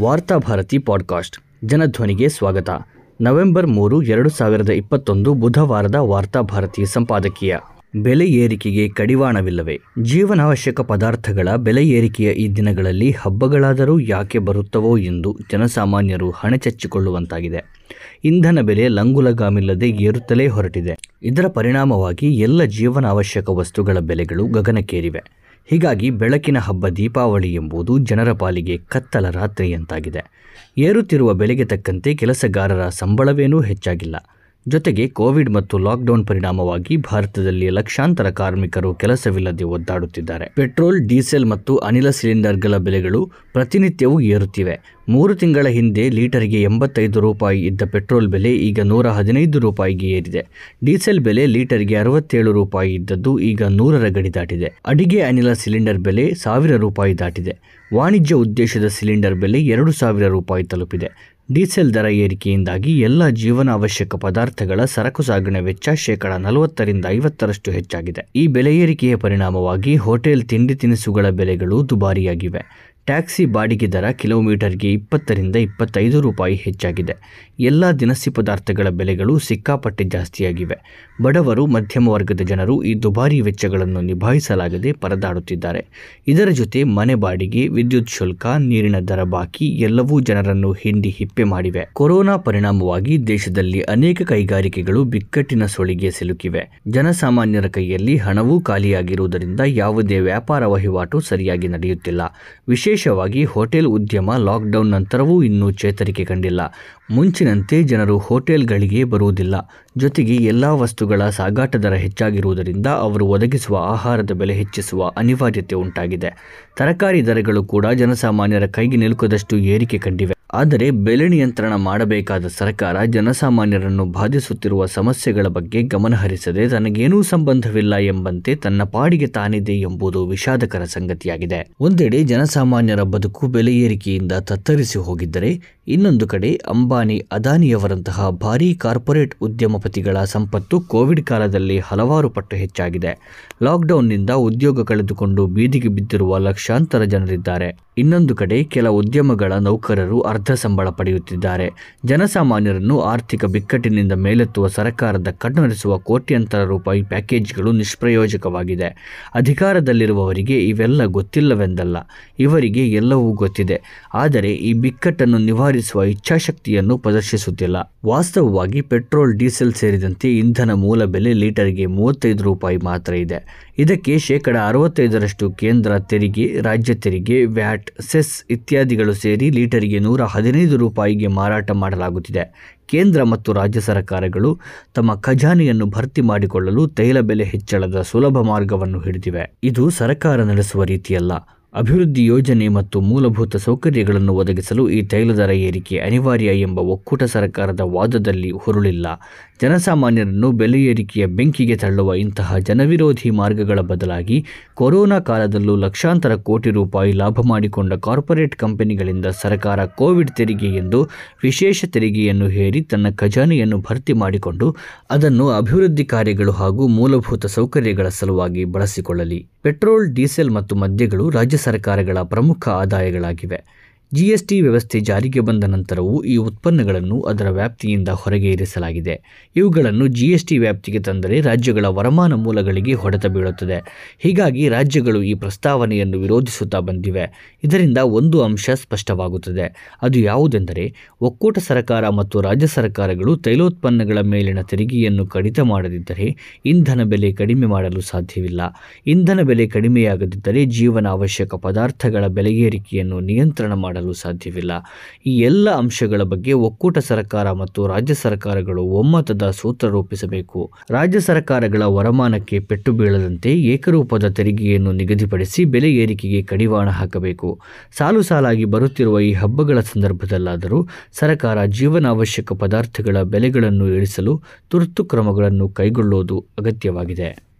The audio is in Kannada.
ವಾರ್ತಾಭಾರತಿ ಪಾಡ್ಕಾಸ್ಟ್. ಜನಧ್ವನಿಗೆ ಸ್ವಾಗತ. ನವೆಂಬರ್ ಮೂರು, ಎರಡು ಸಾವಿರದ ಇಪ್ಪತ್ತೊಂದು ಬುಧವಾರದ ವಾರ್ತಾಭಾರತಿ ಸಂಪಾದಕೀಯ. ಬೆಲೆ ಏರಿಕೆಗೆ ಕಡಿವಾಣವಿಲ್ಲವೇ. ಜೀವನಾವಶ್ಯಕ ಪದಾರ್ಥಗಳ ಬೆಲೆ ಏರಿಕೆಯ ಈ ದಿನಗಳಲ್ಲಿ ಹಬ್ಬಗಳಾದರೂ ಯಾಕೆ ಬರುತ್ತವೋ ಎಂದು ಜನಸಾಮಾನ್ಯರು ಹಣೆಚಚ್ಚಿಕೊಳ್ಳುವಂತಾಗಿದೆ. ಇಂಧನ ಬೆಲೆ ಲಂಗುಲಗಾಮಿಲ್ಲದೆ ಏರುತ್ತಲೇ ಹೊರಟಿದೆ. ಇದರ ಪರಿಣಾಮವಾಗಿ ಎಲ್ಲ ಜೀವನಾವಶ್ಯಕ ವಸ್ತುಗಳ ಬೆಲೆಗಳು ಗಗನಕ್ಕೇರಿವೆ. ಹೀಗಾಗಿ ಬೆಳಕಿನ ಹಬ್ಬ ದೀಪಾವಳಿ ಎಂಬುದು ಜನರ ಪಾಲಿಗೆ ಕತ್ತಲ ರಾತ್ರಿಯಂತಾಗಿದೆ ಏರುತ್ತಿರುವ ಬೆಲೆಗೆ ತಕ್ಕಂತೆ ಕೆಲಸಗಾರರ ಸಂಬಳವೇನೂ ಹೆಚ್ಚಾಗಿಲ್ಲ. ಜೊತೆಗೆ ಕೋವಿಡ್ ಮತ್ತು ಲಾಕ್ಡೌನ್ ಪರಿಣಾಮವಾಗಿ ಭಾರತದಲ್ಲಿ ಲಕ್ಷಾಂತರ ಕಾರ್ಮಿಕರು ಕೆಲಸವಿಲ್ಲದೆ ಒದ್ದಾಡುತ್ತಿದ್ದಾರೆ. ಪೆಟ್ರೋಲ್, ಡೀಸೆಲ್ ಮತ್ತು ಅನಿಲ ಸಿಲಿಂಡರ್ಗಳ ಬೆಲೆಗಳು ಪ್ರತಿನಿತ್ಯವೂ ಏರುತ್ತಿವೆ. ಮೂರು ತಿಂಗಳ ಹಿಂದೆ ಲೀಟರ್ಗೆ ಎಂಬತ್ತೈದು ರೂಪಾಯಿ ಇದ್ದ ಪೆಟ್ರೋಲ್ ಬೆಲೆ ಈಗ ನೂರ ಹದಿನೈದು ರೂಪಾಯಿಗೆ ಏರಿದೆ. ಡೀಸೆಲ್ ಬೆಲೆ ಲೀಟರ್ಗೆ ಅರವತ್ತೇಳು ರೂಪಾಯಿ ಇದ್ದದ್ದು ಈಗ ನೂರರ ಗಡಿ ದಾಟಿದೆ. ಅಡಿಗೆ ಅನಿಲ ಸಿಲಿಂಡರ್ ಬೆಲೆ ಸಾವಿರ ರೂಪಾಯಿ ದಾಟಿದೆ. ವಾಣಿಜ್ಯ ಉದ್ದೇಶದ ಸಿಲಿಂಡರ್ ಬೆಲೆ ಎರಡು ಸಾವಿರ ರೂಪಾಯಿ ತಲುಪಿದೆ. ಡೀಸೆಲ್ ದರ ಏರಿಕೆಯಿಂದಾಗಿ ಎಲ್ಲ ಜೀವನ ಅವಶ್ಯಕ ಪದಾರ್ಥಗಳ ಸರಕು ಸಾಗಣೆ ವೆಚ್ಚ ಶೇಕಡ ನಲವತ್ತರಿಂದ ಐವತ್ತರಷ್ಟು ಹೆಚ್ಚಾಗಿದೆ. ಈ ಬೆಲೆ ಏರಿಕೆಯ ಪರಿಣಾಮವಾಗಿ ಹೋಟೆಲ್ ತಿಂಡಿ ತಿನಿಸುಗಳ ಬೆಲೆಗಳು ದುಬಾರಿಯಾಗಿವೆ. ಟ್ಯಾಕ್ಸಿ ಬಾಡಿಗೆ ದರ ಕಿಲೋಮೀಟರ್ಗೆ ಇಪ್ಪತ್ತರಿಂದ ಇಪ್ಪತ್ತೈದು ರೂಪಾಯಿ ಹೆಚ್ಚಾಗಿದೆ. ಎಲ್ಲ ದಿನಸಿ ಪದಾರ್ಥಗಳ ಬೆಲೆಗಳು ಸಿಕ್ಕಾಪಟ್ಟೆ ಜಾಸ್ತಿಯಾಗಿವೆ. ಬಡವರು, ಮಧ್ಯಮ ವರ್ಗದ ಜನರು ಈ ದುಬಾರಿ ವೆಚ್ಚಗಳನ್ನು ನಿಭಾಯಿಸಲಾಗದೆ ಪರದಾಡುತ್ತಿದ್ದಾರೆ. ಇದರ ಜೊತೆ ಮನೆ ಬಾಡಿಗೆ, ವಿದ್ಯುತ್ ಶುಲ್ಕ, ನೀರಿನ ದರ ಬಾಕಿ ಎಲ್ಲವೂ ಜನರನ್ನು ಹಿಂಡಿ ಹಿಪ್ಪೆ ಮಾಡಿವೆ. ಕೊರೋನಾ ಪರಿಣಾಮವಾಗಿ ದೇಶದಲ್ಲಿ ಅನೇಕ ಕೈಗಾರಿಕೆಗಳು ಬಿಕ್ಕಟ್ಟಿನ ಸೊಳಿಗೆ ಸಿಲುಕಿವೆ. ಜನಸಾಮಾನ್ಯರ ಕೈಯಲ್ಲಿ ಹಣವೂ ಖಾಲಿಯಾಗಿರುವುದರಿಂದ ಯಾವುದೇ ವ್ಯಾಪಾರ ವಹಿವಾಟು ಸರಿಯಾಗಿ ನಡೆಯುತ್ತಿಲ್ಲ. ವಿಶೇಷವಾಗಿ ಹೋಟೆಲ್ ಉದ್ಯಮ ಲಾಕ್ಡೌನ್ ನಂತರವೂ ಇನ್ನೂ ಚೇತರಿಕೆ ಕಂಡಿಲ್ಲ. ಮುಂಚಿನಂತೆ ಜನರು ಹೋಟೆಲ್ಗಳಿಗೆ ಬರುವುದಿಲ್ಲ. ಜೊತೆಗೆ ಎಲ್ಲ ವಸ್ತುಗಳ ಸಾಗಾಟ ದರ ಹೆಚ್ಚಾಗಿರುವುದರಿಂದ ಅವರು ಒದಗಿಸುವ ಆಹಾರದ ಬೆಲೆ ಹೆಚ್ಚಿಸುವ ಅನಿವಾರ್ಯತೆ ಉಂಟಾಗಿದೆ. ತರಕಾರಿ ದರಗಳು ಕೂಡ ಜನಸಾಮಾನ್ಯರ ಕೈಗೆ ನಿಲುಕದಷ್ಟು ಏರಿಕೆ ಕಂಡಿವೆ. ಆದರೆ ಬೆಲೆ ನಿಯಂತ್ರಣ ಮಾಡಬೇಕಾದ ಸರ್ಕಾರ ಜನಸಾಮಾನ್ಯರನ್ನು ಬಾಧಿಸುತ್ತಿರುವ ಸಮಸ್ಯೆಗಳ ಬಗ್ಗೆ ಗಮನಹರಿಸದೆ ತನಗೇನೂ ಸಂಬಂಧವಿಲ್ಲ ಎಂಬಂತೆ ತನ್ನ ಪಾಡಿಗೆ ತಾನಿದೆ ಎಂಬುದು ವಿಷಾದಕರ ಸಂಗತಿಯಾಗಿದೆ. ಒಂದೆಡೆ ಜನಸಾಮಾನ್ಯರ ಬದುಕು ಬೆಲೆ ಏರಿಕೆಯಿಂದ ತತ್ತರಿಸಿ ಹೋಗಿದ್ದರೆ, ಇನ್ನೊಂದು ಕಡೆ ಅಂಬಾನಿ, ಅದಾನಿಯವರಂತಹ ಭಾರೀ ಕಾರ್ಪೊರೇಟ್ ಉದ್ಯಮಪತಿಗಳ ಸಂಪತ್ತು ಕೋವಿಡ್ ಕಾಲದಲ್ಲಿ ಹಲವಾರು ಪಟ್ಟು ಹೆಚ್ಚಾಗಿದೆ. ಲಾಕ್ಡೌನ್ನಿಂದ ಉದ್ಯೋಗ ಕಳೆದುಕೊಂಡು ಬೀದಿಗೆ ಬಿದ್ದಿರುವ ಲಕ್ಷಾಂತರ ಜನರಿದ್ದಾರೆ. ಇನ್ನೊಂದು ಕಡೆ ಕೆಲ ಉದ್ಯಮಗಳ ನೌಕರರು ಸಂಬಳ ಪಡೆಯುತ್ತಿದ್ದಾರೆ. ಜನಸಾಮಾನ್ಯರನ್ನು ಆರ್ಥಿಕ ಬಿಕ್ಕಟ್ಟಿನಿಂದ ಮೇಲೆತ್ತುವ ಸರ್ಕಾರದ ಕಣ್ಣೊರೆಸುವ ಕೋಟ್ಯಂತರ ರೂಪಾಯಿ ಪ್ಯಾಕೇಜ್ಗಳು ನಿಷ್ಪ್ರಯೋಜಕವಾಗಿದೆ. ಅಧಿಕಾರದಲ್ಲಿರುವವರಿಗೆ ಇವೆಲ್ಲ ಗೊತ್ತಿಲ್ಲವೆಂದಲ್ಲ, ಇವರಿಗೆ ಎಲ್ಲವೂ ಗೊತ್ತಿದೆ. ಆದರೆ ಈ ಬಿಕ್ಕಟ್ಟನ್ನು ನಿವಾರಿಸುವ ಇಚ್ಛಾಶಕ್ತಿಯನ್ನು ಪ್ರದರ್ಶಿಸುತ್ತಿಲ್ಲ. ವಾಸ್ತವವಾಗಿ ಪೆಟ್ರೋಲ್, ಡೀಸೆಲ್ ಸೇರಿದಂತೆ ಇಂಧನ ಮೂಲ ಬೆಲೆ ಲೀಟರ್ಗೆ ಮೂವತ್ತೈದು ರೂಪಾಯಿ ಮಾತ್ರ ಇದೆ. ಇದಕ್ಕೆ ಶೇಕಡ ಅರವತ್ತೈದರಷ್ಟು ಕೇಂದ್ರ ತೆರಿಗೆ, ರಾಜ್ಯ ತೆರಿಗೆ, ವ್ಯಾಟ್, ಸೆಸ್ ಇತ್ಯಾದಿಗಳು ಸೇರಿ ಲೀಟರಿಗೆ ನೂರ ಹದಿನೈದು ರೂಪಾಯಿಗೆ ಮಾರಾಟ ಮಾಡಲಾಗುತ್ತಿದೆ. ಕೇಂದ್ರ ಮತ್ತು ರಾಜ್ಯ ಸರ್ಕಾರಗಳು ತಮ್ಮ ಖಜಾನೆಯನ್ನು ಭರ್ತಿ ಮಾಡಿಕೊಳ್ಳಲು ತೈಲ ಬೆಲೆ ಹೆಚ್ಚಳದ ಸುಲಭ ಮಾರ್ಗವನ್ನು ಹಿಡಿದಿವೆ. ಇದು ಸರ್ಕಾರ ನಡೆಸುವ ರೀತಿಯಲ್ಲ. ಅಭಿವೃದ್ಧಿ ಯೋಜನೆ ಮತ್ತು ಮೂಲಭೂತ ಸೌಕರ್ಯಗಳನ್ನು ಒದಗಿಸಲು ಈ ತೈಲ ದರ ಏರಿಕೆ ಅನಿವಾರ್ಯ ಎಂಬ ಒಕ್ಕೂಟ ಸರ್ಕಾರದ ವಾದದಲ್ಲಿ ಹುರುಳಿಲ್ಲ. ಜನಸಾಮಾನ್ಯರನ್ನು ಬೆಲೆ ಏರಿಕೆಯ ಬೆಂಕಿಗೆ ತಳ್ಳುವ ಇಂತಹ ಜನವಿರೋಧಿ ಮಾರ್ಗಗಳ ಬದಲಾಗಿ ಕೊರೋನಾ ಕಾಲದಲ್ಲೂ ಲಕ್ಷಾಂತರ ಕೋಟಿ ರೂಪಾಯಿ ಲಾಭ ಮಾಡಿಕೊಂಡ ಕಾರ್ಪೊರೇಟ್ ಕಂಪನಿಗಳಿಂದ ಸರ್ಕಾರ ಕೋವಿಡ್ ತೆರಿಗೆ ಎಂದು ವಿಶೇಷ ತೆರಿಗೆಯನ್ನು ಹೇರಿ ತನ್ನ ಖಜಾನೆಯನ್ನು ಭರ್ತಿ ಮಾಡಿಕೊಂಡು ಅದನ್ನು ಅಭಿವೃದ್ಧಿ ಕಾರ್ಯಗಳು ಹಾಗೂ ಮೂಲಭೂತ ಸೌಕರ್ಯಗಳ ಸಲುವಾಗಿ ಬಳಸಿಕೊಳ್ಳಲಿ. ಪೆಟ್ರೋಲ್, ಡೀಸೆಲ್ ಮತ್ತು ಮದ್ಯಗಳು ರಾಜ್ಯ ಸರ್ಕಾರಗಳ ಪ್ರಮುಖ ಆದಾಯಗಳಾಗಿವೆ. ಜಿಎಸ್ಟಿ ವ್ಯವಸ್ಥೆ ಜಾರಿಗೆ ಬಂದ ನಂತರವೂ ಈ ಉತ್ಪನ್ನಗಳನ್ನು ಅದರ ವ್ಯಾಪ್ತಿಯಿಂದ ಹೊರಗೆ ಇರಿಸಲಾಗಿದೆ. ಇವುಗಳನ್ನು ಜಿಎಸ್ಟಿ ವ್ಯಾಪ್ತಿಗೆ ತಂದರೆ ರಾಜ್ಯಗಳ ವರಮಾನ ಮೂಲಗಳಿಗೆ ಹೊಡೆತ ಬೀಳುತ್ತದೆ. ಹೀಗಾಗಿ ರಾಜ್ಯಗಳು ಈ ಪ್ರಸ್ತಾವನೆಯನ್ನು ವಿರೋಧಿಸುತ್ತಾ ಬಂದಿವೆ. ಇದರಿಂದ ಒಂದು ಅಂಶ ಸ್ಪಷ್ಟವಾಗುತ್ತದೆ. ಅದು ಯಾವುದೆಂದರೆ, ಒಕ್ಕೂಟ ಸರ್ಕಾರ ಮತ್ತು ರಾಜ್ಯ ಸರ್ಕಾರಗಳು ತೈಲೋತ್ಪನ್ನಗಳ ಮೇಲಿನ ತೆರಿಗೆಯನ್ನು ಕಡಿತ ಮಾಡದಿದ್ದರೆ ಇಂಧನ ಬೆಲೆ ಕಡಿಮೆ ಮಾಡಲು ಸಾಧ್ಯವಿಲ್ಲ. ಇಂಧನ ಬೆಲೆ ಕಡಿಮೆಯಾಗದಿದ್ದರೆ ಜೀವನ ಅವಶ್ಯಕ ಪದಾರ್ಥಗಳ ಬೆಲೆ ಏರಿಕೆಯನ್ನು ನಿಯಂತ್ರಣ ಮಾಡಲು ಸಾಧ್ಯವಿಲ್ಲ. ಈ ಎಲ್ಲ ಅಂಶಗಳ ಬಗ್ಗೆ ಒಕ್ಕೂಟ ಸರ್ಕಾರ ಮತ್ತು ರಾಜ್ಯ ಸರ್ಕಾರಗಳು ಒಮ್ಮತದ ಸೂತ್ರ ರೂಪಿಸಬೇಕು. ರಾಜ್ಯ ಸರ್ಕಾರಗಳ ವರಮಾನಕ್ಕೆ ಪೆಟ್ಟು ಬೀಳದಂತೆ ಏಕರೂಪದ ತೆರಿಗೆಯನ್ನು ನಿಗದಿಪಡಿಸಿ ಬೆಲೆ ಏರಿಕೆಗೆ ಕಡಿವಾಣ ಹಾಕಬೇಕು. ಸಾಲು ಸಾಲಾಗಿ ಬರುತ್ತಿರುವ ಈ ಹಬ್ಬಗಳ ಸಂದರ್ಭದಲ್ಲಾದರೂ ಸರ್ಕಾರ ಜೀವನ ಅವಶ್ಯಕ ಪದಾರ್ಥಗಳ ಬೆಲೆಗಳನ್ನು ಇಳಿಸಲು ತುರ್ತು ಕ್ರಮಗಳನ್ನು ಕೈಗೊಳ್ಳುವುದು ಅಗತ್ಯವಾಗಿದೆ.